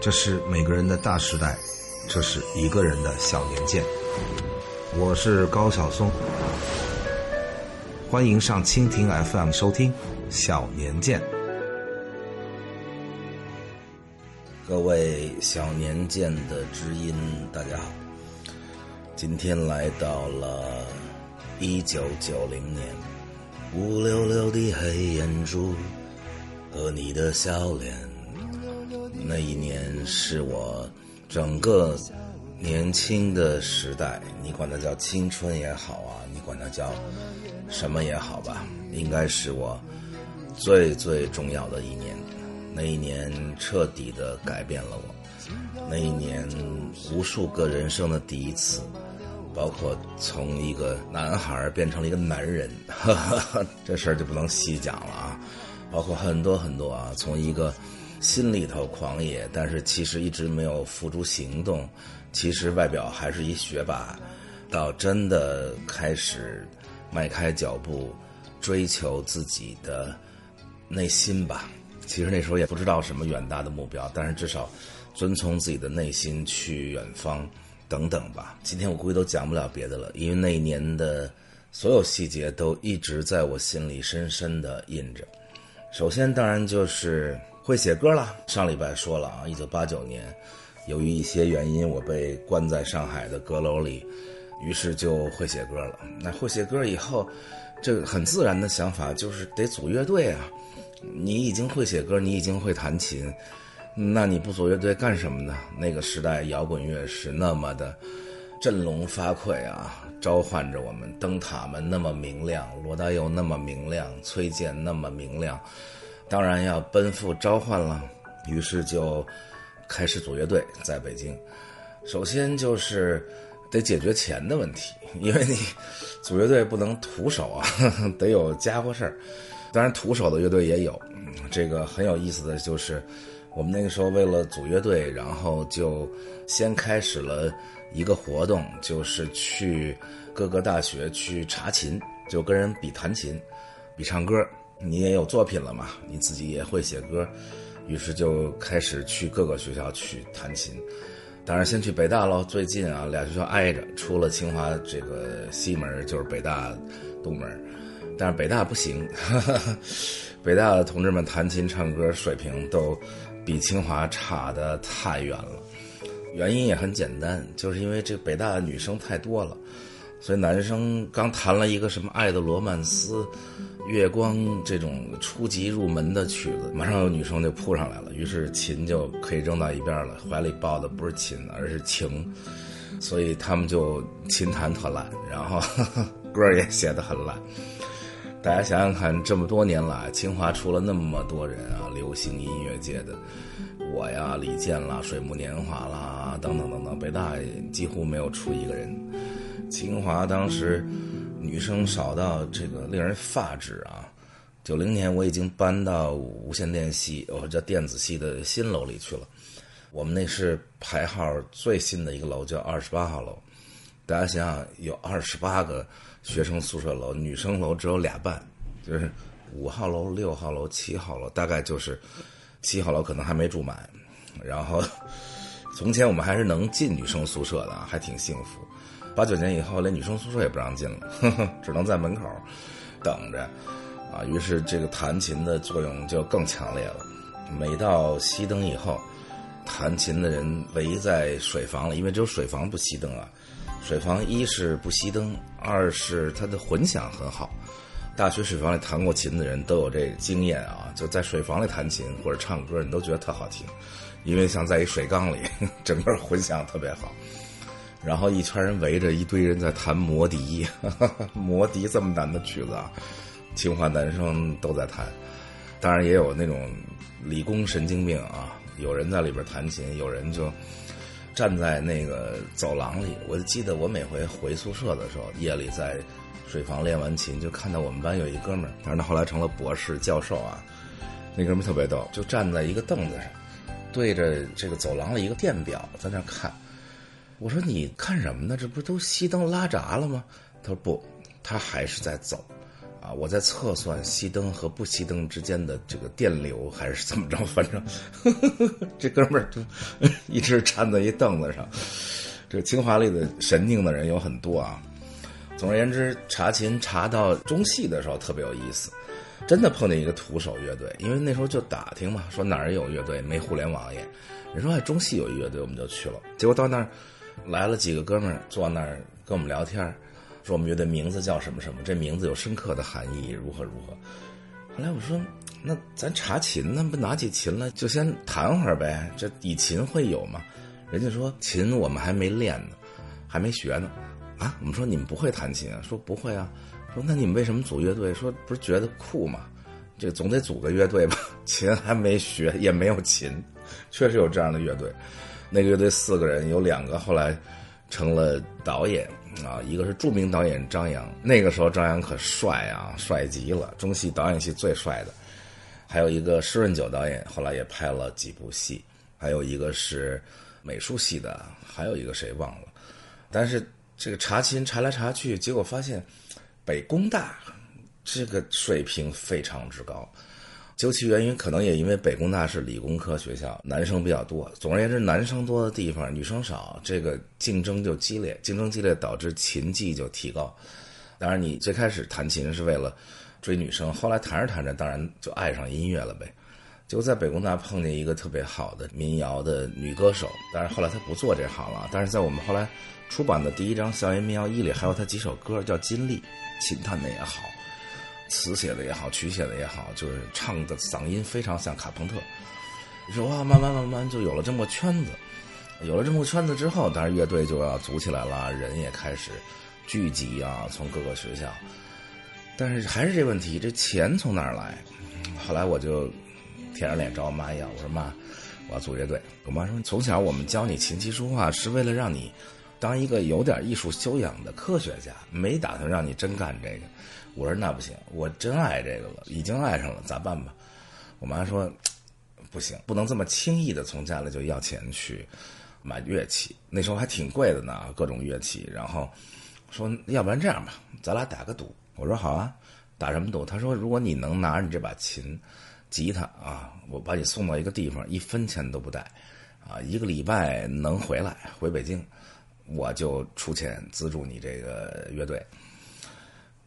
这是每个人的大时代，这是一个人的小年鉴。我是高晓松，欢迎上蜻蜓 FM 收听《小年鉴》。各位小年鉴的知音，大家好！今天来到了一九九零年，乌溜溜的黑眼珠和你的笑脸。那一年是我整个年轻的时代，你管它叫青春也好啊，你管它叫什么也好吧，应该是我最最重要的一年。那一年彻底的改变了我，那一年无数个人生的第一次，包括从一个男孩变成了一个男人，这事儿就不能细讲了啊，包括很多很多啊，从一个。心里头狂野，但是其实一直没有付诸行动。其实外表还是一学霸，到真的开始迈开脚步追求自己的内心吧。其实那时候也不知道什么远大的目标，但是至少遵从自己的内心去远方等等吧。今天我估计都讲不了别的了，因为那一年的所有细节都一直在我心里深深的印着。首先，当然就是。会写歌了。上礼拜说了啊，一九八九年，由于一些原因，我被关在上海的阁楼里，于是就会写歌了。那会写歌以后，这个很自然的想法就是得组乐队啊。你已经会写歌，你已经会弹琴，那你不组乐队干什么呢？那个时代摇滚乐是那么的振聋发聩啊，召唤着我们。灯塔们那么明亮，罗大佑那么明亮，崔健那么明亮。当然要奔赴召唤了，于是就开始组乐队，在北京。首先就是得解决钱的问题，因为你组乐队不能徒手啊，得有家伙事儿。当然，徒手的乐队也有。这个很有意思的就是，我们那个时候为了组乐队，然后就先开始了一个活动，就是去各个大学去查琴，就跟人比弹琴，比唱歌。你也有作品了嘛？你自己也会写歌，于是就开始去各个学校去弹琴。当然，先去北大喽，最近啊，俩学校挨着，出了清华这个西门就是北大东门。但是北大不行，北大的同志们弹琴唱歌水平都比清华差的太远了。原因也很简单，就是因为这北大的女生太多了。所以男生刚弹了一个什么《爱的罗曼斯》《月光》这种初级入门的曲子，马上有女生就扑上来了，于是琴就可以扔到一边了，怀里抱的不是琴，而是情，所以他们就琴弹特烂，然后 歌也写得很烂。大家想想看，这么多年来，清华出了那么多人啊，流行音乐界的，我呀、李健啦、水木年华啦，等等等等，北大几乎没有出一个人。清华当时女生少到这个令人发指啊！九零年我已经搬到无线电系，或者电子系的新楼里去了。我们那是排号最新的一个楼，叫二十八号楼。大家想想，有二十八个学生宿舍楼，女生楼只有俩半，就是五号楼、六号楼、七号楼，大概就是七号楼可能还没住满。然后 从前我们还是能进女生宿舍的，还挺幸福。八九年以后，连女生宿舍也不让进了，呵 呵只能在门口等着啊。于是这个弹琴的作用就更强烈了。每到熄灯以后，弹琴的人围在水房里，因为只有水房不熄灯啊。水房一是不熄灯，二是它的混响很好。大学水房里弹过琴的人都有这经验啊，就在水房里弹琴或者唱歌，你都觉得特好听，因为像在一水缸里，整个混响特别好。然后一圈人围着，一堆人在弹魔笛，魔笛这么难的曲子啊，清华男生都在弹，当然也有那种理工神经病啊，有人在里边弹琴，有人就站在那个走廊里。我记得我每回回宿舍的时候，夜里在水房练完琴，就看到我们班有一哥们儿，但是他后来成了博士教授啊，那哥们儿特别逗，就站在一个凳子上，对着这个走廊的一个电表在那看。我说你看什么呢？这不都熄灯拉闸了吗？他说不，他还是在走，啊，我在测算熄灯和不熄灯之间的这个电流还是怎么着，反正 这哥们儿就 一直站在一凳子上。这个清华里的神经的人有很多啊。总而言之，查琴查到中戏的时候特别有意思，真的碰见一个徒手乐队，因为那时候就打听嘛，说哪儿有乐队，没互联网也。人说哎，中戏有一乐队，我们就去了。结果到那儿来了几个哥们儿，坐那儿跟我们聊天，说我们乐队名字叫什么什么，这名字有深刻的含义，如何如何。后来我说，那咱查琴呢，不拿起琴来就先弹会儿呗，这以琴会友吗。人家说琴我们还没练呢，还没学呢。啊，我们说你们不会弹琴啊？说不会啊。说那你们为什么组乐队？说不是觉得酷吗？这总得组个乐队吧。琴还没学，也没有琴。确实有这样的乐队，那个乐队四个人，有两个后来成了导演啊，一个是著名导演张扬，那个时候张扬可帅啊，帅极了，中戏导演系最帅的。还有一个施润九导演，后来也拍了几部戏，还有一个是美术系的，还有一个谁忘了。但是这个查琴查来查去，结果发现北工大这个水平非常之高。究其原因，可能也因为北工大是理工科学校，男生比较多。总而言之，男生多的地方，女生少，这个竞争就激烈，竞争激烈导致琴技就提高。当然，你最开始弹琴是为了追女生，后来弹着弹着，当然就爱上音乐了呗。就在北工大碰见一个特别好的民谣的女歌手，但是后来她不做这行了。但是在我们后来出版的第一张校园民谣一里，还有她几首歌叫《金丽》，琴弹的也好。词写的也好，曲写的也好，就是唱的嗓音非常像卡朋特。你说哇，慢慢慢慢就有了这么个圈子，有了这么个圈子之后，当然乐队就要组起来了，人也开始聚集啊，从各个学校。但是还是这问题，这钱从哪儿来？后来我就舔着脸找我妈要，我说妈，我要组乐队。我妈说，从小我们教你琴棋书画，是为了让你当一个有点艺术修养的科学家，没打算让你真干这个。我说那不行，我真爱这个了，已经爱上了，咋办吧？我妈说，不行，不能这么轻易的从家里就要钱去买乐器，那时候还挺贵的呢，各种乐器。然后说，要不然这样吧，咱俩打个赌。我说好啊，打什么赌？他说，如果你能拿着你这把琴、吉他啊，我把你送到一个地方，一分钱都不带，啊，一个礼拜能回来回北京，我就出钱资助你这个乐队。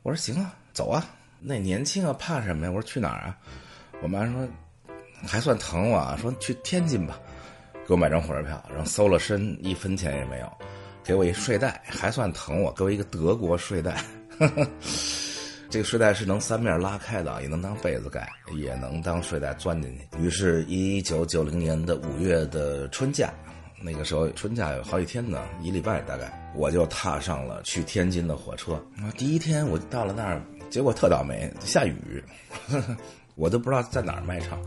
我说行啊，走啊，那年轻啊，怕什么呀？我说去哪儿啊？我妈说还算疼我啊，说去天津吧，给我买张火车票，然后搜了身，一分钱也没有，给我一睡袋，还算疼我，给我一个德国睡袋，这个睡袋是能三面拉开的，也能当被子盖，也能当睡袋钻进去。于是，一九九零年的五月的春假。那个时候春假有好几天呢，一礼拜大概，我就踏上了去天津的火车。第一天我到了那儿，结果特倒霉，下雨，我都不知道在哪儿卖唱。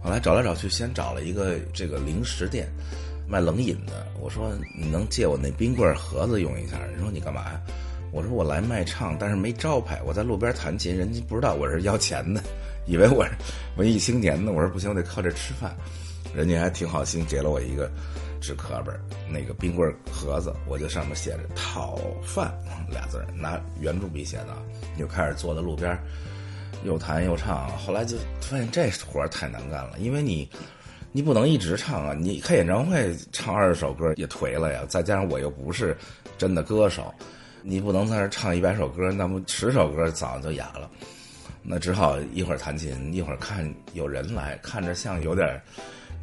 后来找来找去，先找了一个这个零食店，卖冷饮的。我说你能借我那冰棍盒子用一下？人说你干嘛呀？我说我来卖唱，但是没招牌，我在路边弹琴，人家不知道我是要钱的，以为我是文艺青年呢。我说不行，我得靠这吃饭。人家还挺好心，给了我一个。纸壳本那个冰棍盒子，我就上面写着“讨饭”俩字拿圆珠笔写的，就开始坐在路边，又弹又唱。后来就发现这活太难干了，因为你，你不能一直唱啊！你开演唱会唱二十首歌也颓了呀，再加上我又不是真的歌手，你不能在那唱一百首歌，那么十首歌早就哑了。那只好一会儿弹琴，一会儿看有人来，看着像有点。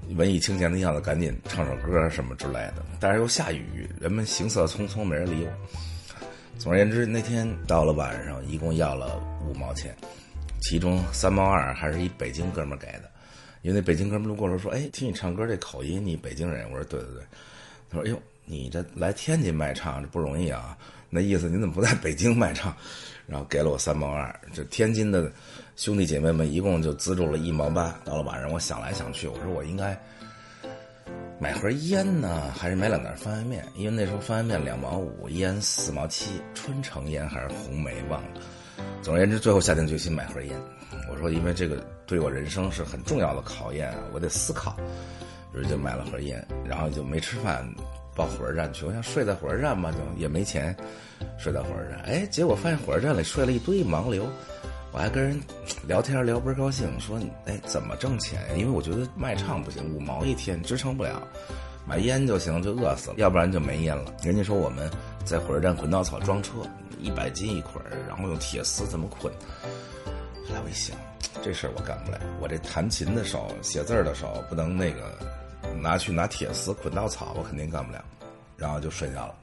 文艺青年的样子，赶紧唱首歌什么之类的。但是又下雨，人们行色匆匆，没人理我。总而言之，那天到了晚上，一共要了五毛钱，其中三毛二还是一北京哥们给的。因为那北京哥们路过时候说：“哎，听你唱歌这口音，你北京人？”我说：“对对对。”他说：“哎呦，你这来天津卖唱这不容易啊。”那意思你怎么不在北京卖唱？然后给了我三毛二。这天津的。兄弟姐妹们一共就资助了一毛八。到了晚上，我想来想去，我说我应该买盒烟呢，还是买两袋方便面？因为那时候方便面两毛五，烟四毛七，春城烟还是红梅忘了。总而言之，最后下定决心买盒烟。我说，因为这个对我人生是很重要的考验，我得思考，于是就买了盒烟，然后就没吃饭，报火车站去。我想睡在火车站嘛，就也没钱，睡在火车站。哎，结果发现火车站里睡了一堆盲流。我还跟人聊天聊倍儿高兴，说哎怎么挣钱？因为我觉得卖唱不行，五毛一天支撑不了，买烟就行，就饿死了，要不然就没烟了。人家说我们在火车站滚稻草装车，一百斤一捆然后用铁丝这么捆。后来我一想，这事儿我干不了，我这弹琴的手、写字的手不能那个拿去拿铁丝捆稻草，我肯定干不了。然后就睡觉了。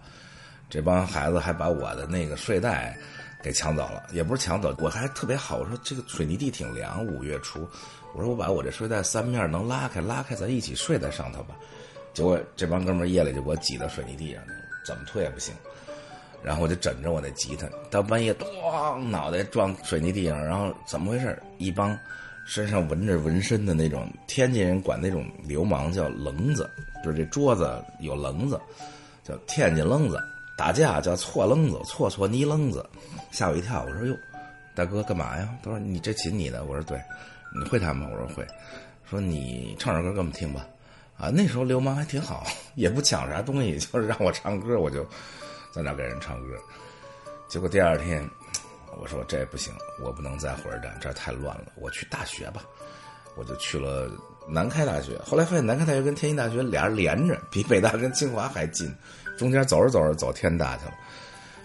这帮孩子还把我的那个睡袋。给抢走了，也不是抢走，我还特别好。我说这个水泥地挺凉，五月初，我说我把我这睡袋三面能拉开，拉开咱一起睡在上头吧。结果这帮哥们夜里就给我挤到水泥地上，怎么推也不行。然后我就枕着我那吉他，到半夜咣，脑袋撞水泥地上，然后怎么回事？一帮身上纹着纹身的那种天津人管那种流氓叫棱子，就是这桌子有棱子，叫天津棱子。打架叫错愣子，错错泥愣子，吓我一跳。我说哟，大哥干嘛呀？他说你这琴你的。我说对，你会弹吗？我说会。说你唱首歌给我们听吧。啊，那时候流氓还挺好，也不抢啥东西，就是让我唱歌，我就在那给人唱歌。结果第二天，我说这不行，我不能在火车站，这太乱了，我去大学吧。我就去了南开大学。后来发现南开大学跟天津大学俩人连着，比北大跟清华还近。中间走着走着走天大去了，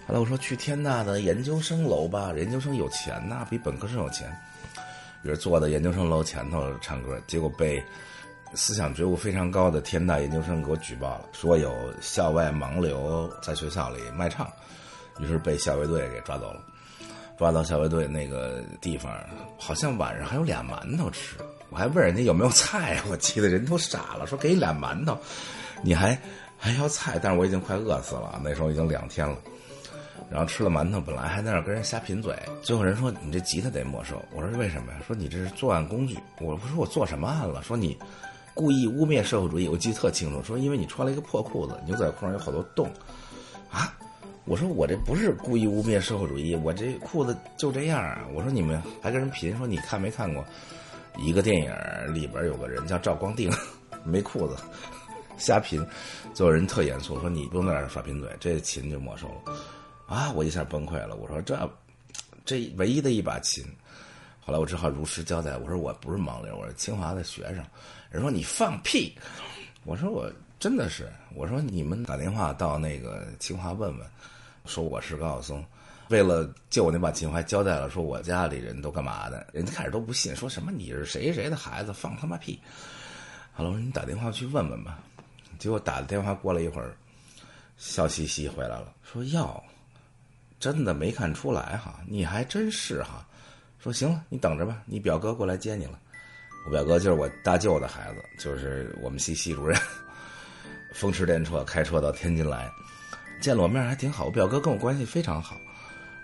后来我说去天大的研究生楼吧，研究生有钱呐，比本科生有钱。于是坐在研究生楼前头唱歌，结果被思想觉悟非常高的天大研究生给我举报了，说有校外盲流在学校里卖唱，于是被校卫队给抓走了。抓到校卫队那个地方，好像晚上还有俩馒头吃，我还问人家有没有菜，我记得人都傻了，说给你俩馒头，你还。还要菜，但是我已经快饿死了。那时候已经两天了，然后吃了馒头，本来还在那儿跟人瞎贫嘴。最后人说：“你这吉他得没收。”我说：“为什么呀？”说：“你这是作案工具。”我说我做什么案了？说你故意污蔑社会主义。我记得特清楚，说因为你穿了一个破裤子，牛仔裤上有好多洞啊。我说我这不是故意污蔑社会主义，我这裤子就这样啊。我说你们还跟人贫，说你看没看过一个电影里边有个人叫赵光定，没裤子。瞎贫，最后人特严肃说：“你不用在那耍贫嘴，这琴就没收了。”啊！我一下崩溃了。我说：“这，这唯一的一把琴。”后来我只好如实交代：“我说我不是盲流，我是清华的学生。”人说：“你放屁！”我说：“我真的是。”我说：“你们打电话到那个清华问问，说我是高晓松。为了救我那把琴，我还交代了，说我家里人都干嘛的？人家开始都不信，说什么你是谁谁的孩子，放他妈屁！好了，我说你打电话去问问吧。结果打了电话过了一会儿，笑嘻嘻回来了，说：“哟，真的没看出来哈，你还真是哈。”说：“行了，你等着吧，你表哥过来接你了。”我表哥就是我大舅的孩子，就是我们系系主任，风驰电掣开车到天津来，见了我面还挺好。我表哥跟我关系非常好，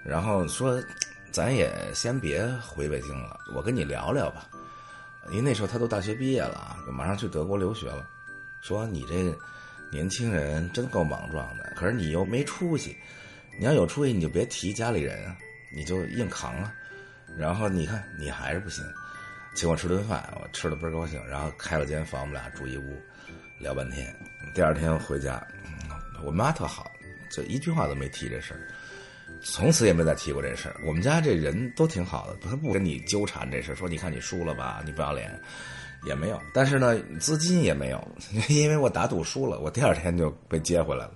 然后说：“咱也先别回北京了，我跟你聊聊吧。”因为那时候他都大学毕业了，马上去德国留学了。说你这年轻人真够莽撞的，可是你又没出息。你要有出息，你就别提家里人啊，你就硬扛啊。然后你看你还是不行，请我吃顿饭，我吃的倍儿高兴。然后开了间房，我们俩住一屋，聊半天。第二天回家，我妈特好，就一句话都没提这事儿，从此也没再提过这事儿。我们家这人都挺好的，他不跟你纠缠这事儿，说你看你输了吧，你不要脸。也没有，但是呢，资金也没有，因为我打赌输了，我第二天就被接回来了。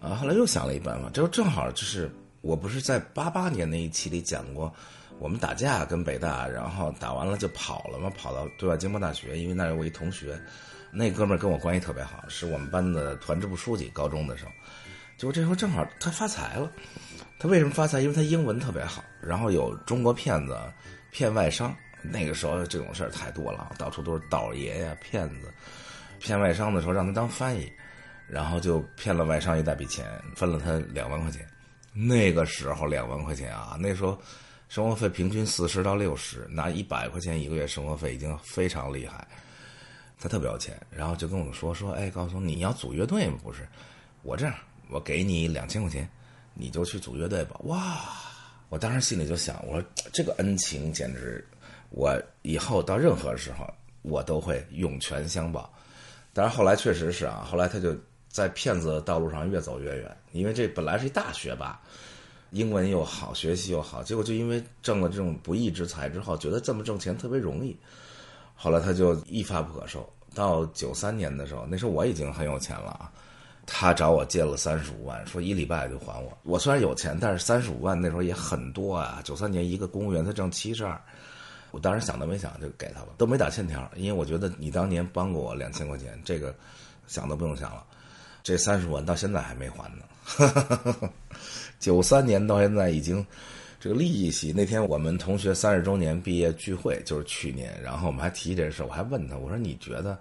啊，后来又想了一办法，这不正好就是我不是在八八年那一期里讲过，我们打架跟北大，然后打完了就跑了嘛，跑到对外经贸大学，因为那有我一同学，那哥们儿跟我关系特别好，是我们班的团支部书记，高中的时候，结果这时候正好他发财了，他为什么发财？因为他英文特别好，然后有中国骗子骗外商。那个时候这种事儿太多了，到处都是倒爷呀、骗子，骗外商的时候让他当翻译，然后就骗了外商一大笔钱，分了他两万块钱。那个时候两万块钱啊，那时候生活费平均四十到六十，拿一百块钱一个月生活费已经非常厉害。他特别有钱，然后就跟我们说说，哎，高松，你要组乐队吗？不是，我这样，我给你两千块钱，你就去组乐队吧。哇，我当时心里就想，我说这个恩情简直。我以后到任何时候，我都会涌泉相报。但是后来确实是啊，后来他就在骗子的道路上越走越远，因为这本来是一大学霸，英文又好，学习又好，结果就因为挣了这种不义之财之后，觉得这么挣钱特别容易，后来他就一发不可收。到九三年的时候，那时候我已经很有钱了啊，他找我借了三十五万，说一礼拜就还我。我虽然有钱，但是三十五万那时候也很多啊。九三年一个公务员他挣七十二，我当时想都没想就给他了，都没打欠条，因为我觉得你当年帮过我两千块钱，这个想都不用想了。这三十五万到现在还没还呢。九三年到现在已经，这个利息。那天我们同学三十周年毕业聚会，就是去年，然后我们还提这事，我还问他，我说你觉得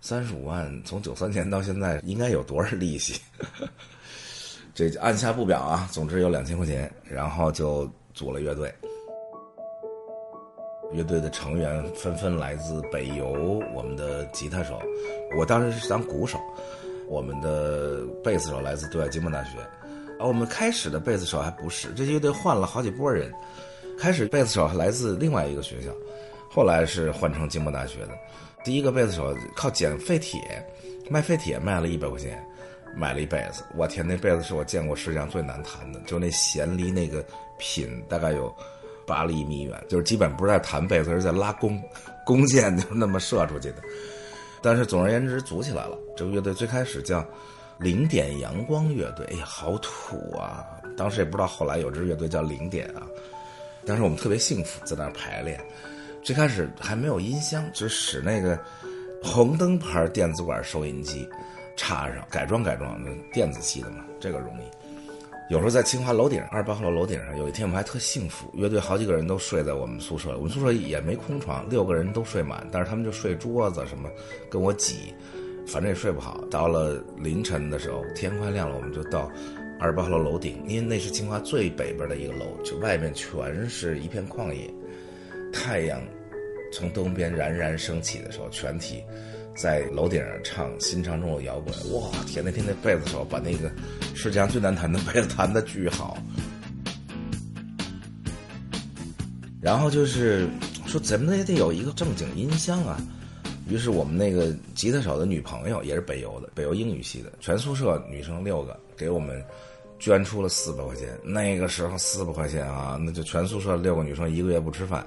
三十五万从九三年到现在应该有多少利息？这按下不表啊，总之有两千块钱，然后就组了乐队。乐队的成员纷纷来自北邮，我们的吉他手，我当时是当鼓手，我们的贝斯手来自对外经贸大学。啊，我们开始的贝斯手还不是，这乐队换了好几波人。开始贝斯手来自另外一个学校，后来是换成经贸大学的。第一个贝斯手靠捡废铁，卖废铁卖了一百块钱，买了一辈子。我天，那辈子是我见过世界上最难弹的，就那弦离那个品大概有八厘米远，就是基本不是在弹贝斯，是在拉弓，弓箭就那么射出去的。但是总而言之，组起来了。这个乐队最开始叫。零点阳光乐队，哎呀，好土啊！当时也不知道，后来有支乐队叫零点啊。当时我们特别幸福，在那儿排练。最开始还没有音箱，只使那个红灯牌电子管收音机插上，改装改装，电子系的嘛，这个容易。有时候在清华楼顶，二十八号楼楼顶上，有一天我们还特幸福，乐队好几个人都睡在我们宿舍，我们宿舍也没空床，六个人都睡满，但是他们就睡桌子什么，跟我挤。反正也睡不好，到了凌晨的时候，天快亮了，我们就到二十八号楼楼顶，因为那是清华最北边的一个楼，就外面全是一片旷野。太阳从东边冉冉升起的时候，全体在楼顶上唱新唱中的摇滚。哇天，那天那贝斯手把那个世界上最难弹的贝斯弹的巨好。然后就是说，怎么也得有一个正经音箱啊。于是我们那个吉他手的女朋友也是北邮的，北邮英语系的，全宿舍女生六个，给我们捐出了四百块钱。那个时候四百块钱啊，那就全宿舍六个女生一个月不吃饭。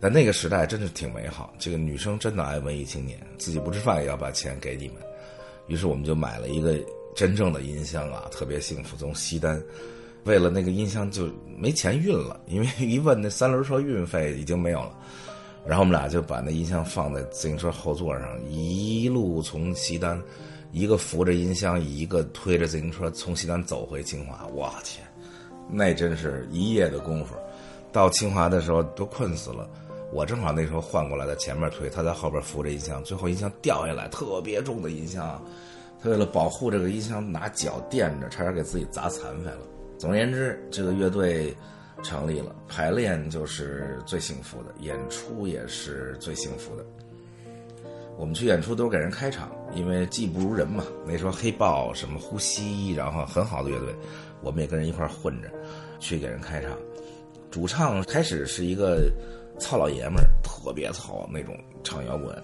但那个时代真是挺美好，这个女生真的爱文艺青年，自己不吃饭也要把钱给你们。于是我们就买了一个真正的音箱啊，特别幸福。从西单，为了那个音箱就没钱运了，因为一问那三轮车运费已经没有了。然后我们俩就把那音箱放在自行车后座上，一路从西单，一个扶着音箱，一个推着自行车从西单走回清华。我天，那真是一夜的功夫。到清华的时候都困死了，我正好那时候换过来在前面推，他在后边扶着音箱，最后音箱掉下来，特别重的音箱，他为了保护这个音箱，拿脚垫着，差点给自己砸残废了。总而言之，这个乐队。成立了，排练就是最幸福的，演出也是最幸福的。我们去演出都是给人开场，因为技不如人嘛。那时候黑豹什么呼吸，然后很好的乐队，我们也跟人一块混着，去给人开场。主唱开始是一个糙老爷们儿，特别糙那种唱摇滚，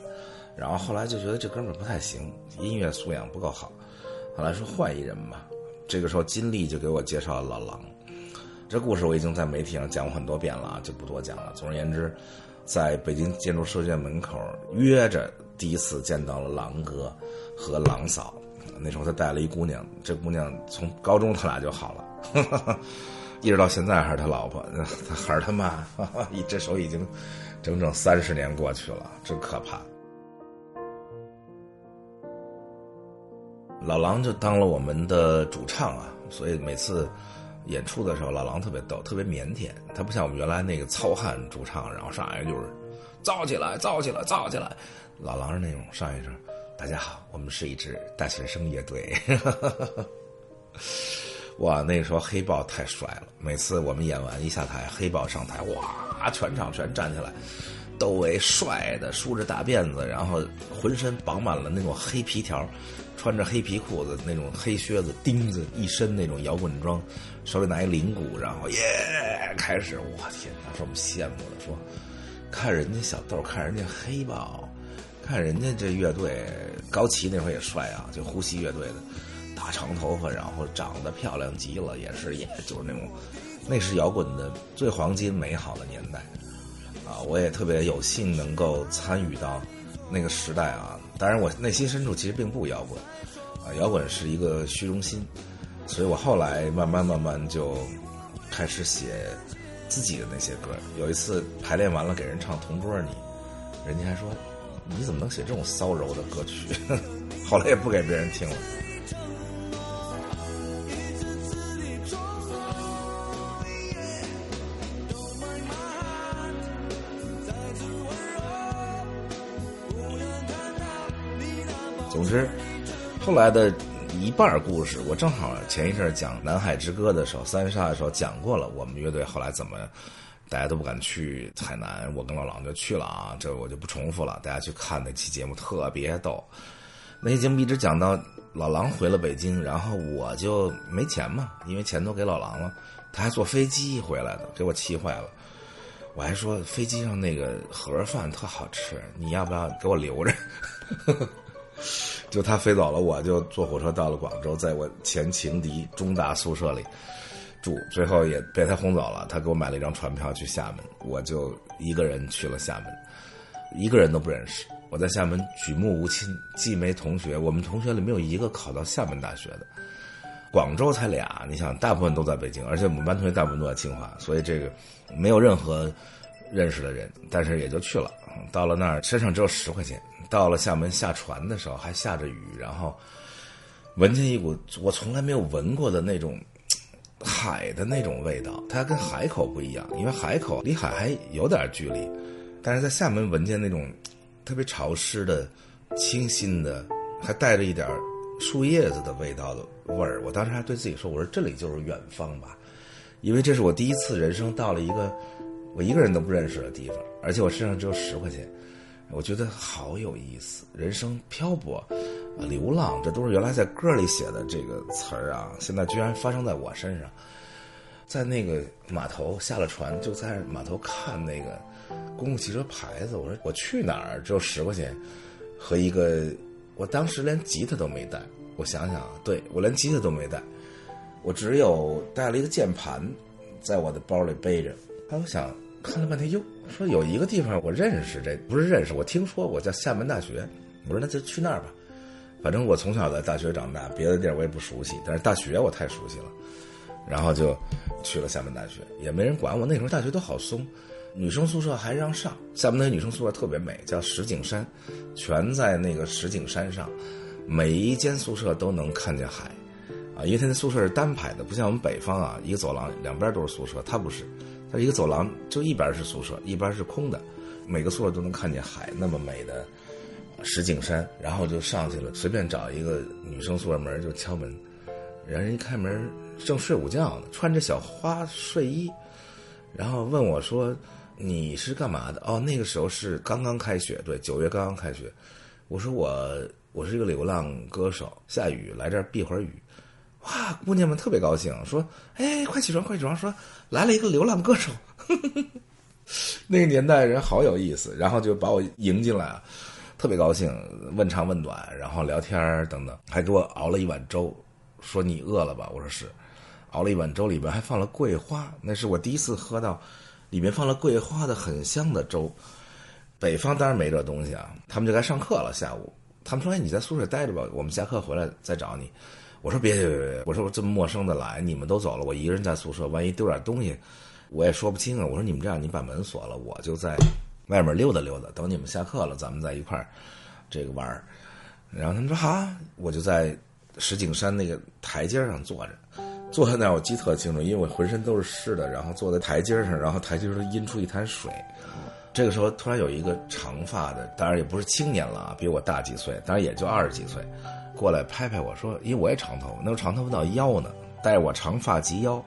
然后后来就觉得这哥们儿不太行，音乐素养不够好，后来说换一人吧。这个时候金立就给我介绍了老狼。这故事我已经在媒体上讲过很多遍了啊，就不多讲了。总而言之，在北京建筑设计院门口约着第一次见到了狼哥和狼嫂。那时候他带了一姑娘，这姑娘从高中他俩就好了，一直到现在还是他老婆。他孩儿他妈，这时候已经整整三十年过去了，真可怕。老狼就当了我们的主唱啊，所以每次。演出的时候，老狼特别逗，特别腼腆。他不像我们原来那个糙汉主唱，然后上来就是燥起来，燥起来，燥起来。老狼是那种上一声，大家好，我们是一支大学生乐队。哇，那时候黑豹太帅了。每次我们演完一下台，黑豹上台，哇，全场全站起来，窦唯帅的梳着大辫子，然后浑身绑满了那种黑皮条。穿着黑皮裤子，那种黑靴子，钉子，一身那种摇滚装，手里拿一铃鼓，然后耶开始，我天，那时我们羡慕的说，看人家小豆，看人家黑豹，看人家这乐队，高旗那会儿也帅啊，就呼吸乐队的，大长头发，然后长得漂亮极了，也是也就是那种，那是摇滚的最黄金美好的年代，啊，我也特别有幸能够参与到那个时代啊。当然，我内心深处其实并不摇滚，啊，摇滚是一个虚荣心，所以我后来慢慢慢慢就开始写自己的那些歌。有一次排练完了，给人唱《同桌你》，人家还说你怎么能写这种骚柔的歌曲？后来也不给别人听了。总之，后来的一半故事，我正好前一阵讲《南海之歌》的时候，三沙的时候讲过了。我们乐队后来怎么，大家都不敢去海南，我跟老狼就去了啊，这我就不重复了。大家去看那期节目，特别逗。那期节目一直讲到老狼回了北京，然后我就没钱嘛，因为钱都给老狼了，他还坐飞机回来的，给我气坏了。我还说飞机上那个盒饭特好吃，你要不要给我留着？就他飞走了，我就坐火车到了广州，在我前情敌中大宿舍里住，最后也被他轰走了。他给我买了一张船票去厦门，我就一个人去了厦门，一个人都不认识。我在厦门举目无亲，既没同学，我们同学里没有一个考到厦门大学的，广州才俩。你想，大部分都在北京，而且我们班同学大部分都在清华，所以这个没有任何认识的人，但是也就去了。到了那儿，身上只有十块钱。到了厦门下船的时候，还下着雨，然后闻见一股我从来没有闻过的那种海的那种味道。它跟海口不一样，因为海口离海还有点距离，但是在厦门闻见那种特别潮湿的、清新的，还带着一点树叶子的味道的味儿。我当时还对自己说：“我说这里就是远方吧，因为这是我第一次人生到了一个我一个人都不认识的地方，而且我身上只有十块钱。”我觉得好有意思，人生漂泊，流浪，这都是原来在歌里写的这个词儿啊，现在居然发生在我身上。在那个码头下了船，就在码头看那个公共汽车牌子。我说我去哪儿？只有十块钱和一个，我当时连吉他都没带。我想想，对我连吉他都没带，我只有带了一个键盘，在我的包里背着。哎，我想看了半天，哟。说有一个地方我认识，这不是认识，我听说过叫厦门大学。我说那就去那儿吧，反正我从小在大学长大，别的地儿我也不熟悉，但是大学我太熟悉了。然后就去了厦门大学，也没人管我。那时候大学都好松，女生宿舍还让上。厦门那女生宿舍特别美，叫石景山，全在那个石景山上，每一间宿舍都能看见海，啊，因为他那宿舍是单排的，不像我们北方啊，一个走廊两边都是宿舍，他不是。一个走廊就一边是宿舍，一边是空的，每个宿舍都能看见海，那么美的石景山。然后就上去了，随便找一个女生宿舍门就敲门，人一开门正睡午觉呢，穿着小花睡衣，然后问我说：“你是干嘛的？”哦，那个时候是刚刚开学，对，九月刚刚开学。我说我我是一个流浪歌手，下雨来这儿避会儿雨。哇，姑娘们特别高兴，说：“哎，快起床，快起床！”说来了一个流浪歌手，那个年代人好有意思，然后就把我迎进来，特别高兴，问长问短，然后聊天等等，还给我熬了一碗粥，说你饿了吧？我说是，熬了一碗粥，里边还放了桂花，那是我第一次喝到里面放了桂花的很香的粥。北方当然没这东西啊，他们就该上课了，下午，他们说：“哎，你在宿舍待着吧，我们下课回来再找你。”我说别别别别！我说我这么陌生的来，你们都走了，我一个人在宿舍，万一丢点东西，我也说不清啊。我说你们这样，你把门锁了，我就在外面溜达溜达，等你们下课了，咱们在一块儿这个玩儿。然后他们说好，我就在石景山那个台阶上坐着，坐在那儿我记特清楚，因为我浑身都是湿的，然后坐在台阶上，然后台阶上阴出一滩水。这个时候突然有一个长发的，当然也不是青年了啊，比我大几岁，当然也就二十几岁。过来拍拍我说，因为我也长头发，那时候长头发到腰呢，带我长发及腰。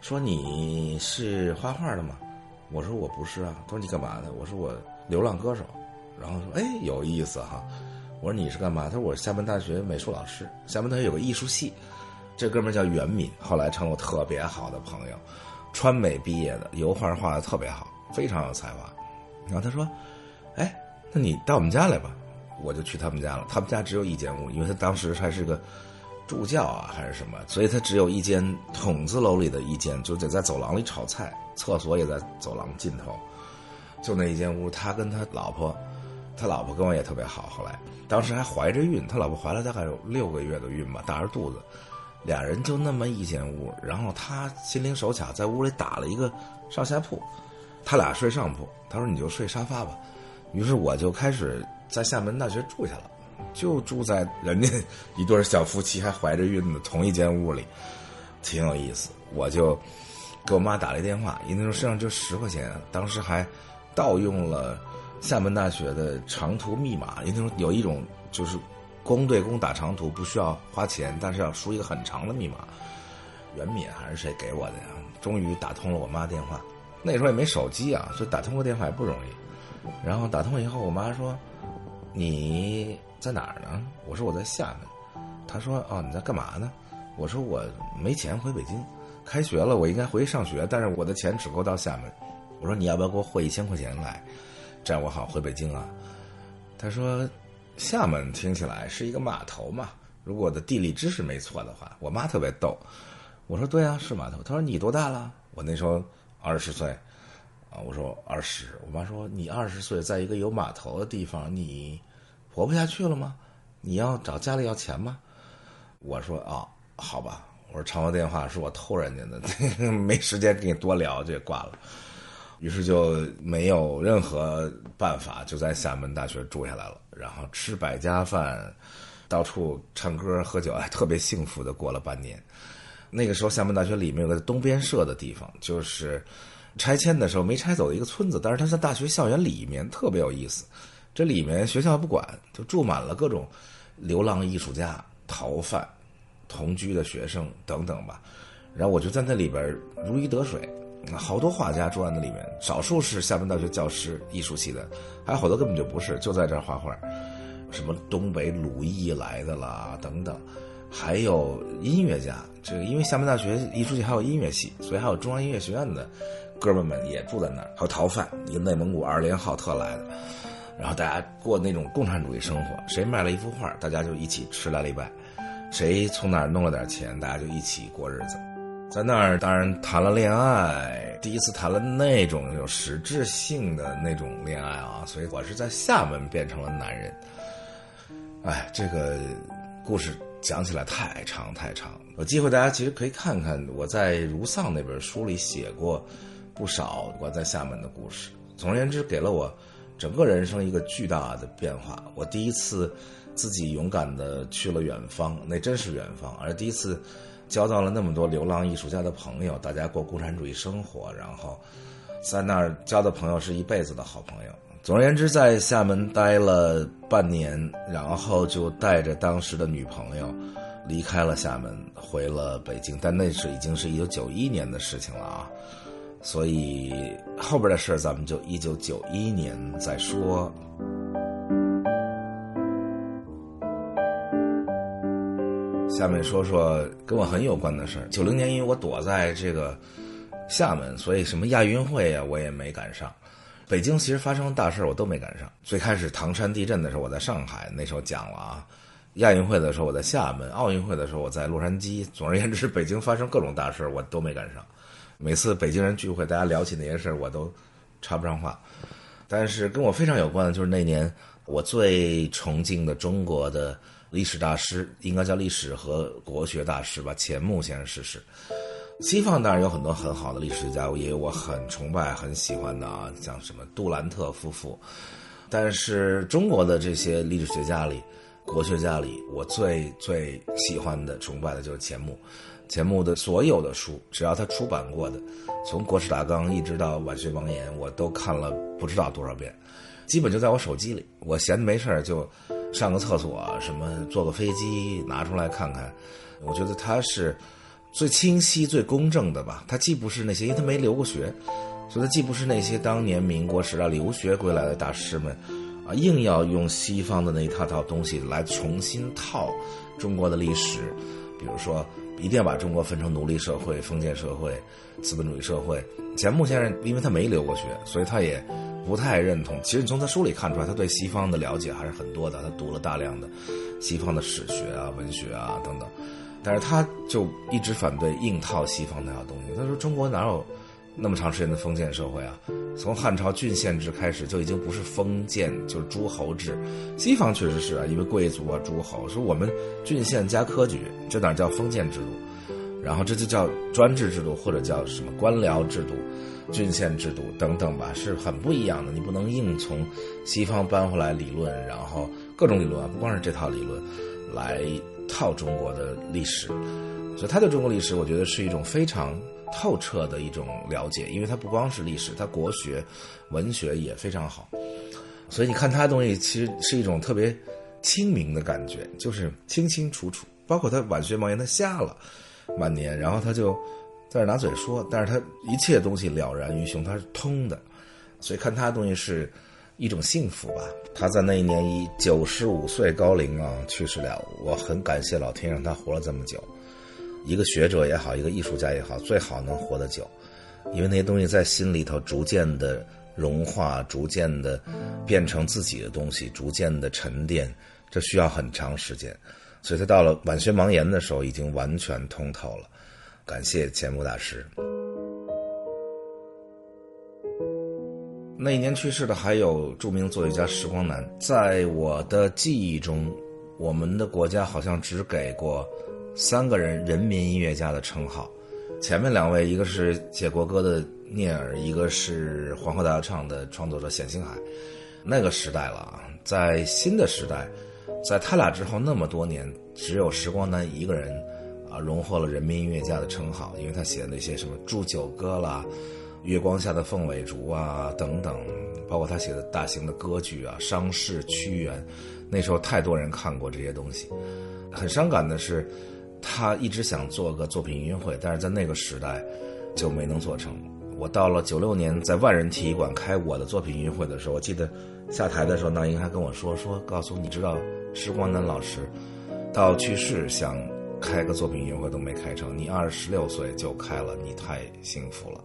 说你是画画的吗？我说我不是啊。他说你干嘛的？我说我流浪歌手。然后说哎有意思哈。我说你是干嘛？他说我厦门大学美术老师，厦门大学有个艺术系。这哥们叫袁敏，后来成了我特别好的朋友，川美毕业的，油画画的特别好，非常有才华。然后他说，哎，那你到我们家来吧。我就去他们家了，他们家只有一间屋，因为他当时还是个助教啊还是什么，所以他只有一间筒子楼里的一间，就得在走廊里炒菜，厕所也在走廊尽头，就那一间屋。他跟他老婆，他老婆跟我也特别好。后来当时还怀着孕，他老婆怀了大概有六个月的孕吧，大着肚子，俩人就那么一间屋。然后他心灵手巧，在屋里打了一个上下铺，他俩睡上铺，他说你就睡沙发吧。于是我就开始在厦门大学住下了。就住在人家一对小夫妻还怀着孕的同一间屋里，挺有意思。我就给我妈打了一电话，因为那时候身上就十块钱，当时还盗用了厦门大学的长途密码。因为那时候有一种就是公对公打长途不需要花钱，但是要输一个很长的密码。袁敏还是谁给我的呀？终于打通了我妈电话。那时候也没手机啊，所以打通个电话也不容易。然后打通以后，我妈说：“你。”在哪儿呢？我说我在厦门。他说：“哦，你在干嘛呢？”我说：“我没钱回北京，开学了，我应该回去上学，但是我的钱只够到厦门。”我说：“你要不要给我汇一千块钱来，这样我好回北京啊？”他说：“厦门听起来是一个码头嘛，如果我的地理知识没错的话。”我妈特别逗。我说：“对啊，是码头。”他说：“你多大了？”我那时候二十岁。我说二十。我妈说：“你二十岁，在一个有码头的地方，你。”活不下去了吗？你要找家里要钱吗？我说啊，好吧。我说长途电话是我偷人家的，没时间跟你多聊，就挂了。于是就没有任何办法，就在厦门大学住下来了。然后吃百家饭，到处唱歌喝酒，哎，特别幸福的过了半年。那个时候厦门大学里面有个东边社的地方，就是拆迁的时候没拆走的一个村子，但是它在大学校园里面特别有意思。这里面学校不管，就住满了各种流浪艺术家、逃犯、同居的学生等等吧。然后我就在那里边如鱼得水，好多画家住在那里面，少数是厦门大学教师艺术系的，还有好多根本就不是，就在这儿画画。什么东北鲁艺来的啦，等等，还有音乐家。这个因为厦门大学艺术系还有音乐系，所以还有中央音乐学院的哥们们也住在那儿。还有逃犯，一个内蒙古二连浩特来的。然后大家过那种共产主义生活，谁卖了一幅画，大家就一起吃来礼拜；谁从哪儿弄了点钱，大家就一起过日子。在那儿当然谈了恋爱，第一次谈了那种有实质性的那种恋爱啊。所以我是在厦门变成了男人。哎，这个故事讲起来太长太长，有机会大家其实可以看看我在《如丧》那本书里写过不少我在厦门的故事。总而言之，给了我。整个人生一个巨大的变化。我第一次自己勇敢的去了远方，那真是远方，而第一次交到了那么多流浪艺术家的朋友，大家过共产主义生活，然后在那儿交的朋友是一辈子的好朋友。总而言之，在厦门待了半年，然后就带着当时的女朋友离开了厦门，回了北京。但那是已经是一九九一年的事情了啊。所以后边的事，咱们就一九九一年再说。下面说说跟我很有关的事儿。九零年，因为我躲在这个厦门，所以什么亚运会呀，我也没赶上。北京其实发生大事，我都没赶上。最开始唐山地震的时候，我在上海，那时候讲了啊。亚运会的时候，我在厦门；奥运会的时候，我在洛杉矶。总而言之，北京发生各种大事，我都没赶上。每次北京人聚会，大家聊起那些事儿，我都插不上话。但是跟我非常有关的，就是那年我最崇敬的中国的历史大师，应该叫历史和国学大师吧，钱穆先生逝世。西方当然有很多很好的历史学家，也有我很崇拜、很喜欢的啊，像什么杜兰特夫妇。但是中国的这些历史学家里，国学家里，我最最喜欢的、崇拜的就是钱穆。节目的所有的书，只要他出版过的，从《国史大纲》一直到《晚学王言》，我都看了不知道多少遍，基本就在我手机里。我闲没事就上个厕所，什么坐个飞机拿出来看看。我觉得他是最清晰、最公正的吧。他既不是那些，因为他没留过学，所以他既不是那些当年民国时代留学归来的大师们，啊，硬要用西方的那一套套东西来重新套中国的历史，比如说。一定要把中国分成奴隶社会、封建社会、资本主义社会。钱穆先生因为他没留过学，所以他也不太认同。其实你从他书里看出来，他对西方的了解还是很多的，他读了大量的西方的史学啊、文学啊等等。但是他就一直反对硬套西方那套东西。他说中国哪有那么长时间的封建社会啊？从汉朝郡县制开始就已经不是封建，就是诸侯制。西方确实是啊，因为贵族啊、诸侯，说我们郡县加科举，这哪叫封建制度？然后这就叫专制制度，或者叫什么官僚制度、郡县制度等等吧，是很不一样的。你不能硬从西方搬回来理论，然后各种理论啊，不光是这套理论来套中国的历史。所以他对中国历史，我觉得是一种非常透彻的一种了解，因为他不光是历史，他国学、文学也非常好。所以你看他的东西，其实是一种特别清明的感觉，就是清清楚楚。包括他晚学盲言，他瞎了。晚年，然后他就在这拿嘴说，但是他一切东西了然于胸，他是通的，所以看他的东西是一种幸福吧。他在那一年以九十五岁高龄啊去世了，我很感谢老天让他活了这么久。一个学者也好，一个艺术家也好，最好能活得久，因为那些东西在心里头逐渐的融化，逐渐的变成自己的东西，逐渐的沉淀，这需要很长时间。所以他到了晚学盲言的时候，已经完全通透了。感谢钱穆大师。那一年去世的还有著名作曲家时光南。在我的记忆中，我们的国家好像只给过三个人人民音乐家的称号。前面两位，一个是写国歌的聂耳，一个是黄河大合唱的创作者冼星海。那个时代了啊，在新的时代。在他俩之后那么多年，只有时光南一个人，啊，荣获了人民音乐家的称号，因为他写的那些什么《祝酒歌》啦，《月光下的凤尾竹》啊等等，包括他写的大型的歌剧啊，《伤逝》《屈原》，那时候太多人看过这些东西。很伤感的是，他一直想做个作品音乐会，但是在那个时代就没能做成。我到了九六年在万人体育馆开我的作品音乐会的时候，我记得下台的时候，那英还跟我说说，告诉你知道。时光南老师到去世想开个作品音乐会都没开成，你二十六岁就开了，你太幸福了。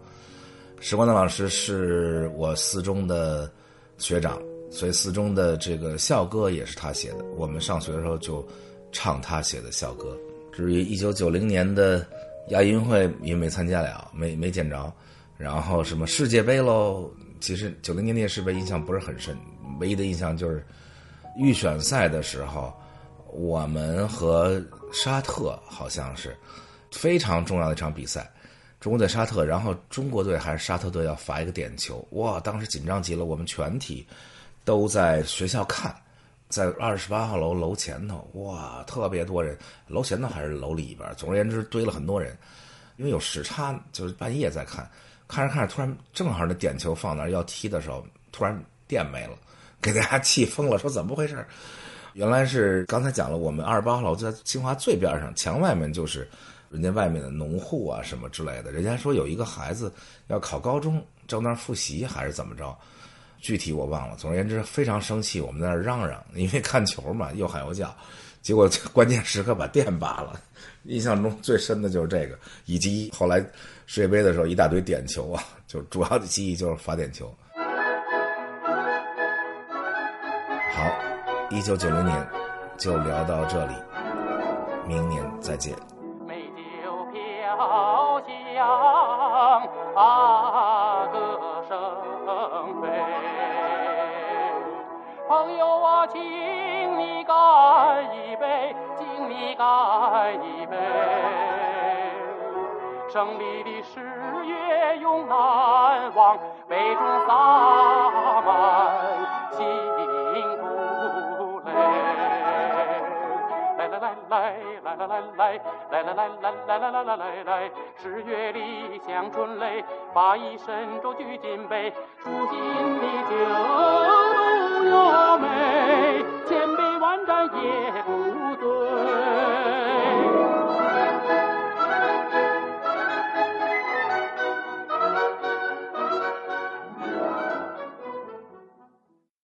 时光南老师是我四中的学长，所以四中的这个校歌也是他写的。我们上学的时候就唱他写的校歌。至于一九九零年的亚运会，也没参加了，没没见着。然后什么世界杯喽，其实九零年那世界杯印象不是很深，唯一的印象就是。预选赛的时候，我们和沙特好像是非常重要的一场比赛，中国队沙特，然后中国队还是沙特队要罚一个点球，哇，当时紧张极了，我们全体都在学校看，在二十八号楼楼前头，哇，特别多人，楼前头还是楼里边，总而言之堆了很多人，因为有时差，就是半夜在看，看着看着，突然正好那点球放那儿要踢的时候，突然电没了。给大家气疯了，说怎么回事？原来是刚才讲了，我们二十八号楼在清华最边上，墙外面就是人家外面的农户啊什么之类的。人家说有一个孩子要考高中，正那复习还是怎么着，具体我忘了。总而言之，非常生气，我们在那儿嚷嚷，因为看球嘛，又喊又叫，结果关键时刻把电拔了。印象中最深的就是这个，以及后来世界杯的时候一大堆点球啊，就主要的记忆就是罚点球。好，一九九零年就聊到这里，明年再见。美酒飘香，啊，请你干一杯。胜利的誓约永难忘，杯中洒满幸。来来来来来来来来来来来来来来来来来，十月里香春雷，把一身舟举金杯，舒心的酒浓又美，千杯万盏也